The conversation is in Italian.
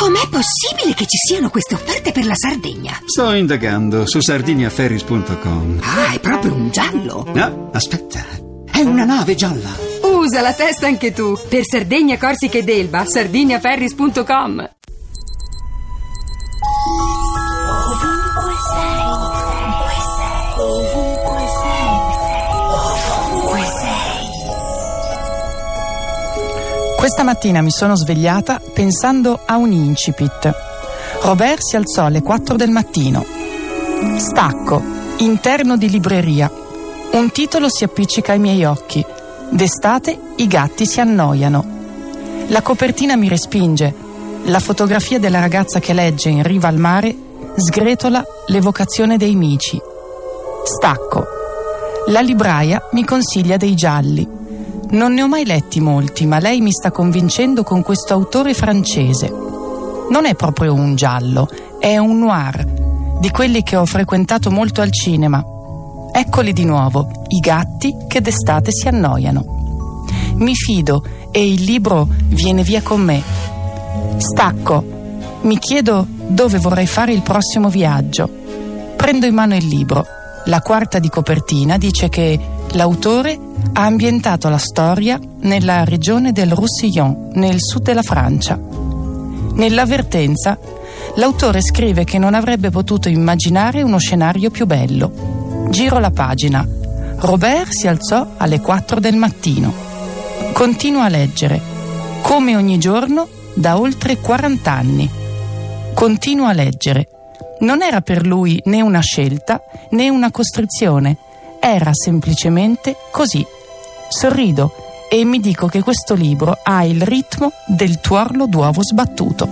Com'è possibile che ci siano queste offerte per la Sardegna? Sto indagando su sardiniaferris.com. Ah, è proprio un giallo. No, aspetta. È una nave gialla. Usa la testa anche tu. Per Sardegna, Corsica ed Elba, sardiniaferris.com. Questa mattina mi sono svegliata pensando a un incipit. Robert si alzò alle 4 del mattino. Stacco, interno di libreria. Un titolo si appiccica ai miei occhi. D'estate i gatti si annoiano. La copertina mi respinge. La fotografia della ragazza che legge in riva al mare sgretola l'evocazione dei mici. Stacco. La libraia mi consiglia dei gialli. Non ne ho mai letti molti, ma lei mi sta convincendo con questo autore francese. Non è proprio un giallo, è un noir, di quelli che ho frequentato molto al cinema. Eccoli di nuovo, i gatti che d'estate si annoiano. Mi fido e il libro viene via con me. Stacco. Mi chiedo dove vorrei fare il prossimo viaggio. Prendo in mano il libro. La quarta di copertina dice che l'autore ha ambientato la storia nella regione del Roussillon, nel sud della Francia. Nell'avvertenza, l'autore scrive che non avrebbe potuto immaginare uno scenario più bello. Giro la pagina. Robert si alzò alle 4 del mattino. Continua a leggere, come ogni giorno da oltre 40 anni. Continua a leggere. Non era per lui né una scelta né una costrizione, era semplicemente così. Sorrido e mi dico che questo libro ha il ritmo del tuorlo d'uovo sbattuto.